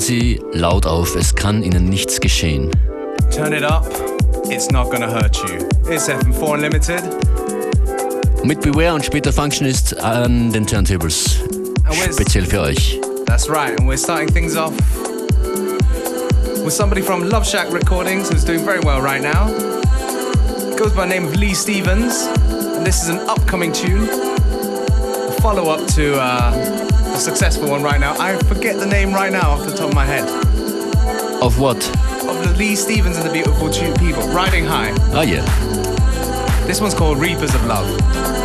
Sie laut auf, es kann Ihnen nichts geschehen. Turn it up, it's not gonna hurt you. It's FM4 Unlimited. Mit Beware und später Functionist an den Turntables. Speziell für euch. That's right, and we're starting things off with somebody from Love Shack Recordings who's doing very well right now. Goes by the name of Lee Stevens, and this is an upcoming tune, a follow up to uh, successful one right now. I forget the name right now off the top of my head. Of what? Of the Lee Stevens and the Beautiful People, Riding High. Ah, yeah. This one's called Reapers of Love.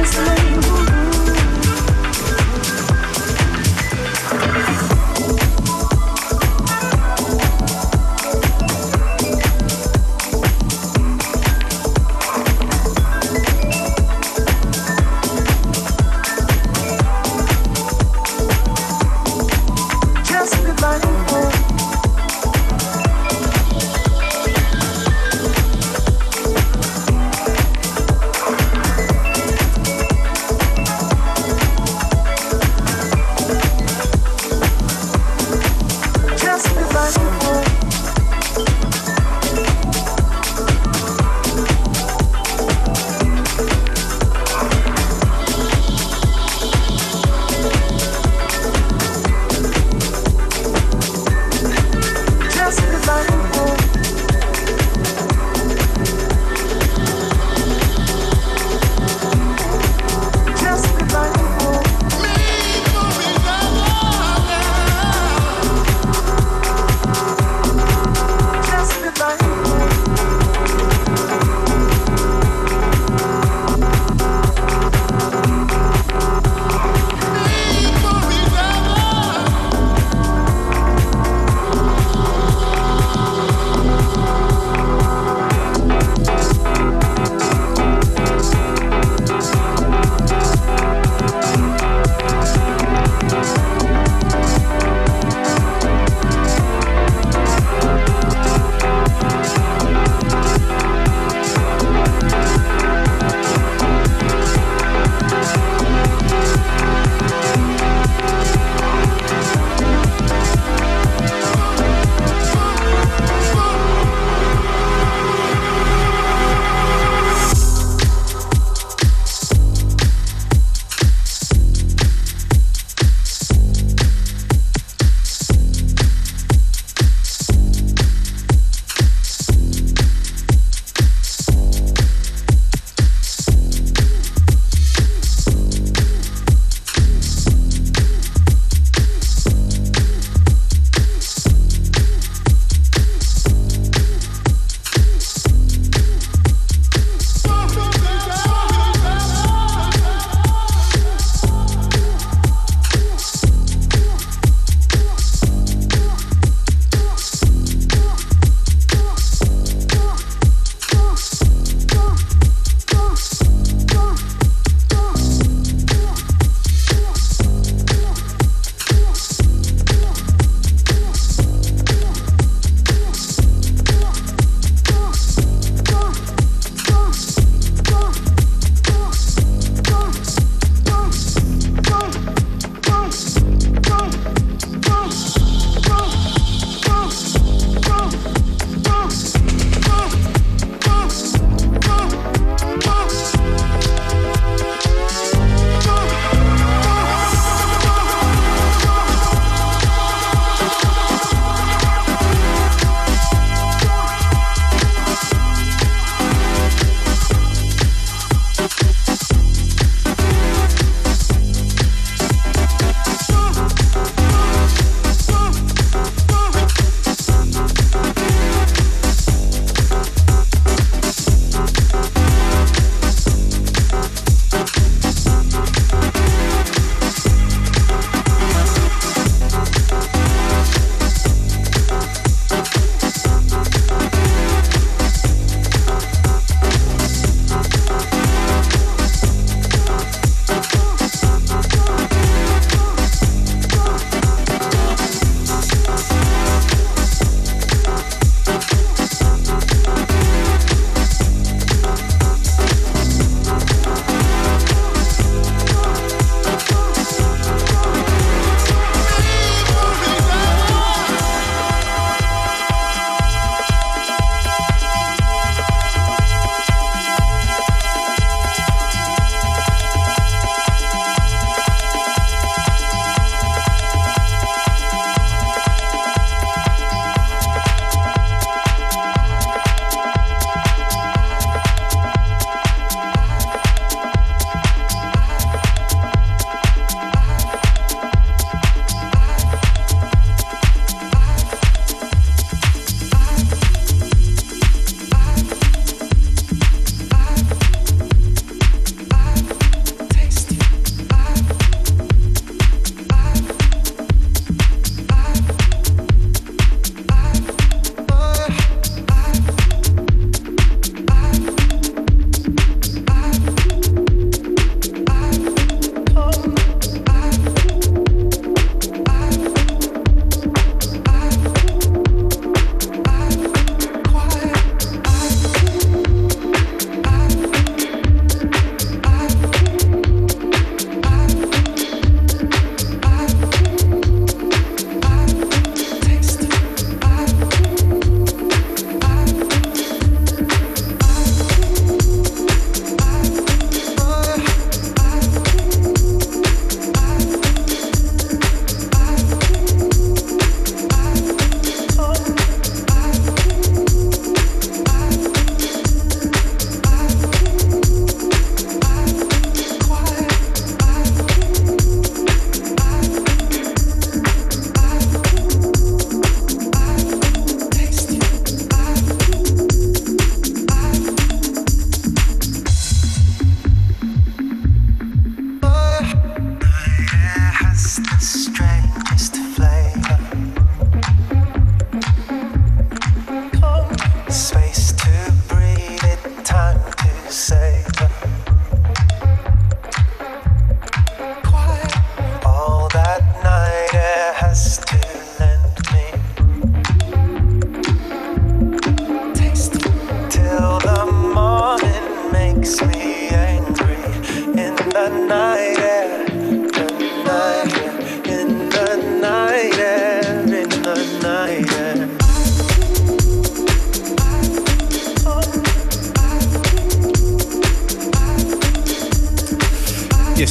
eyes look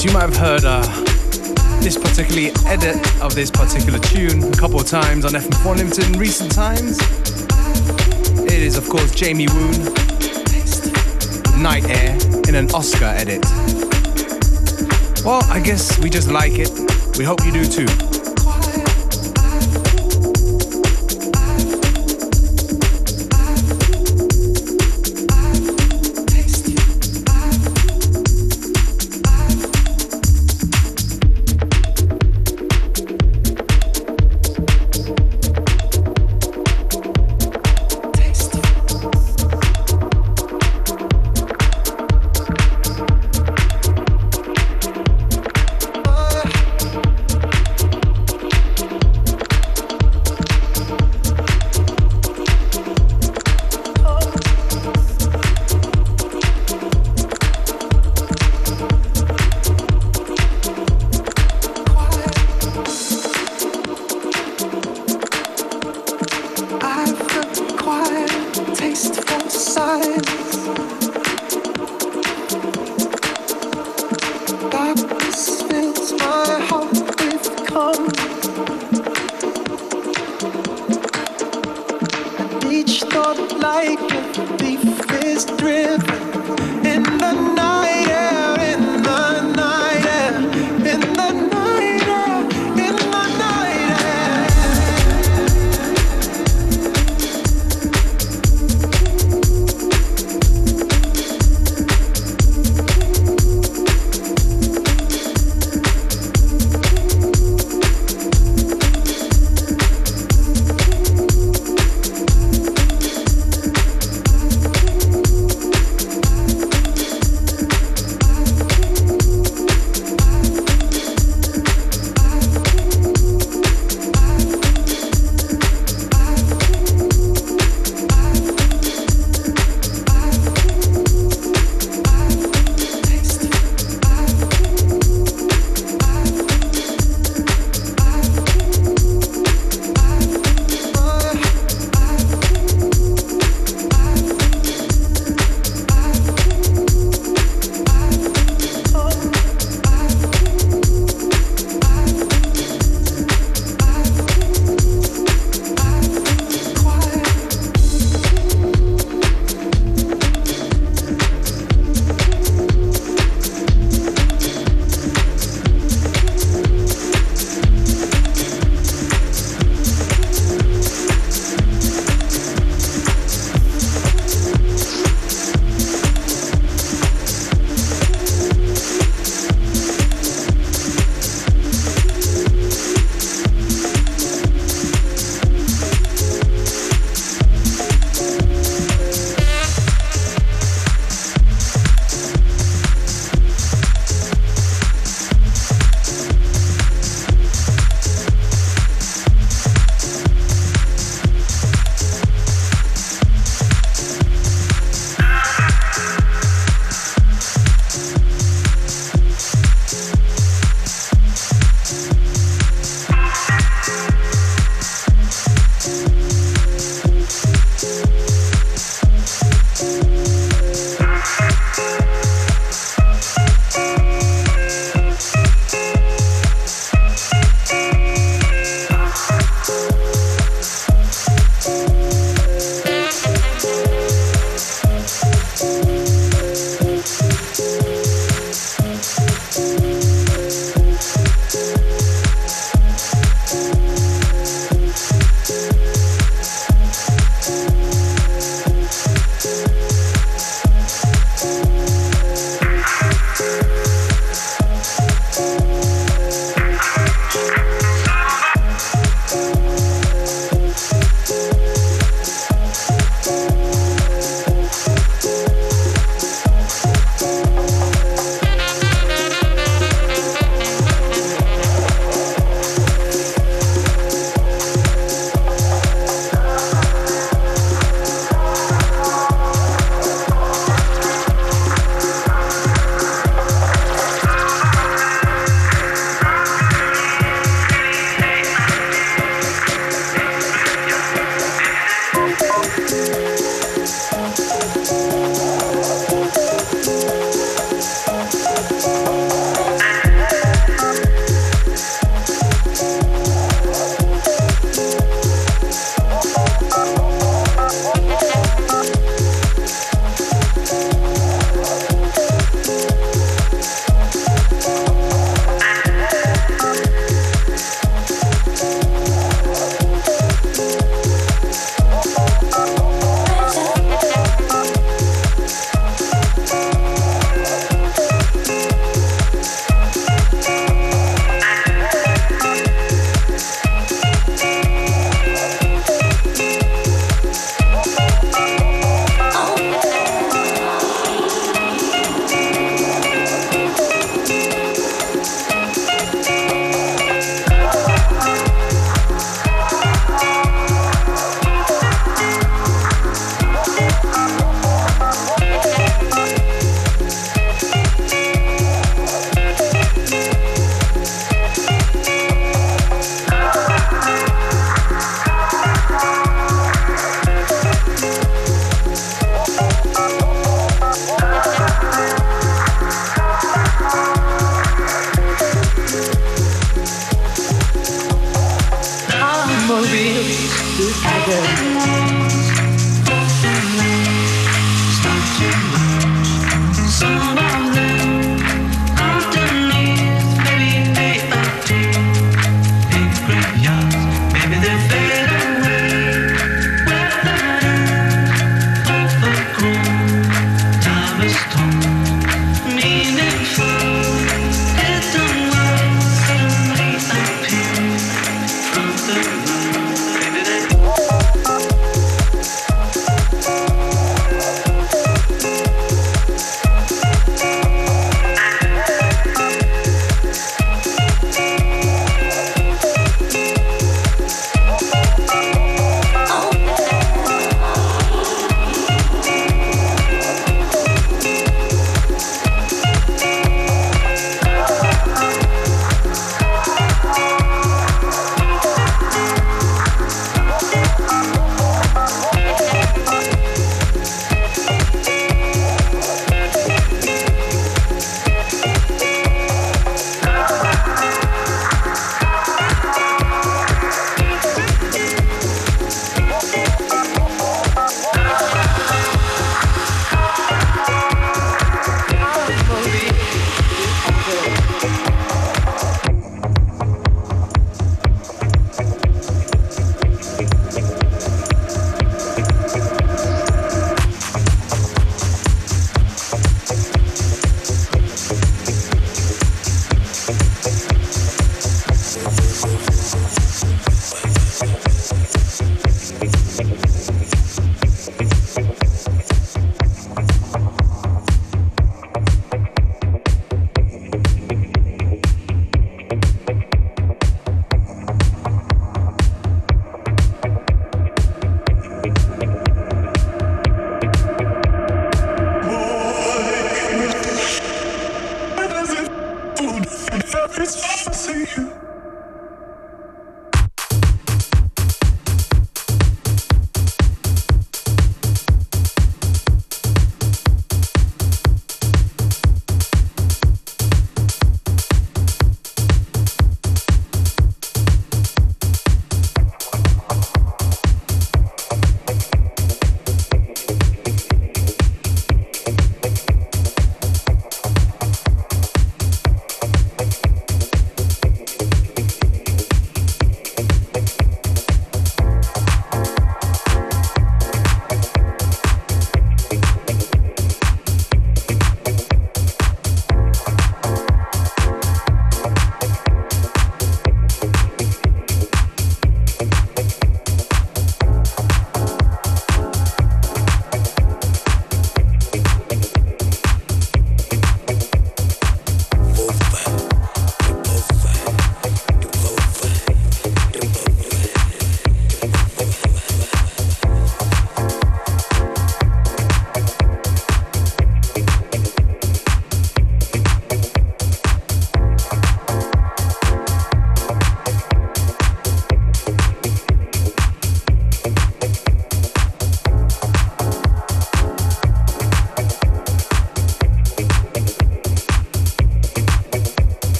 You might have heard uh, this particular edit of this particular tune a couple of times on FM4 Limited in recent times. It is, of course, Jamie Woon, Night Air, in an Oscar edit. Well, I guess we just like it. We hope you do too.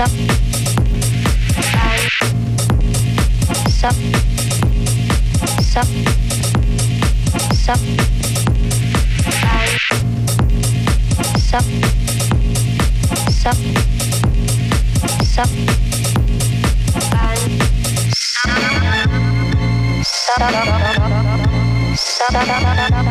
sắp sắp sắp sắp sắp sắp sắp sắp sắp sắp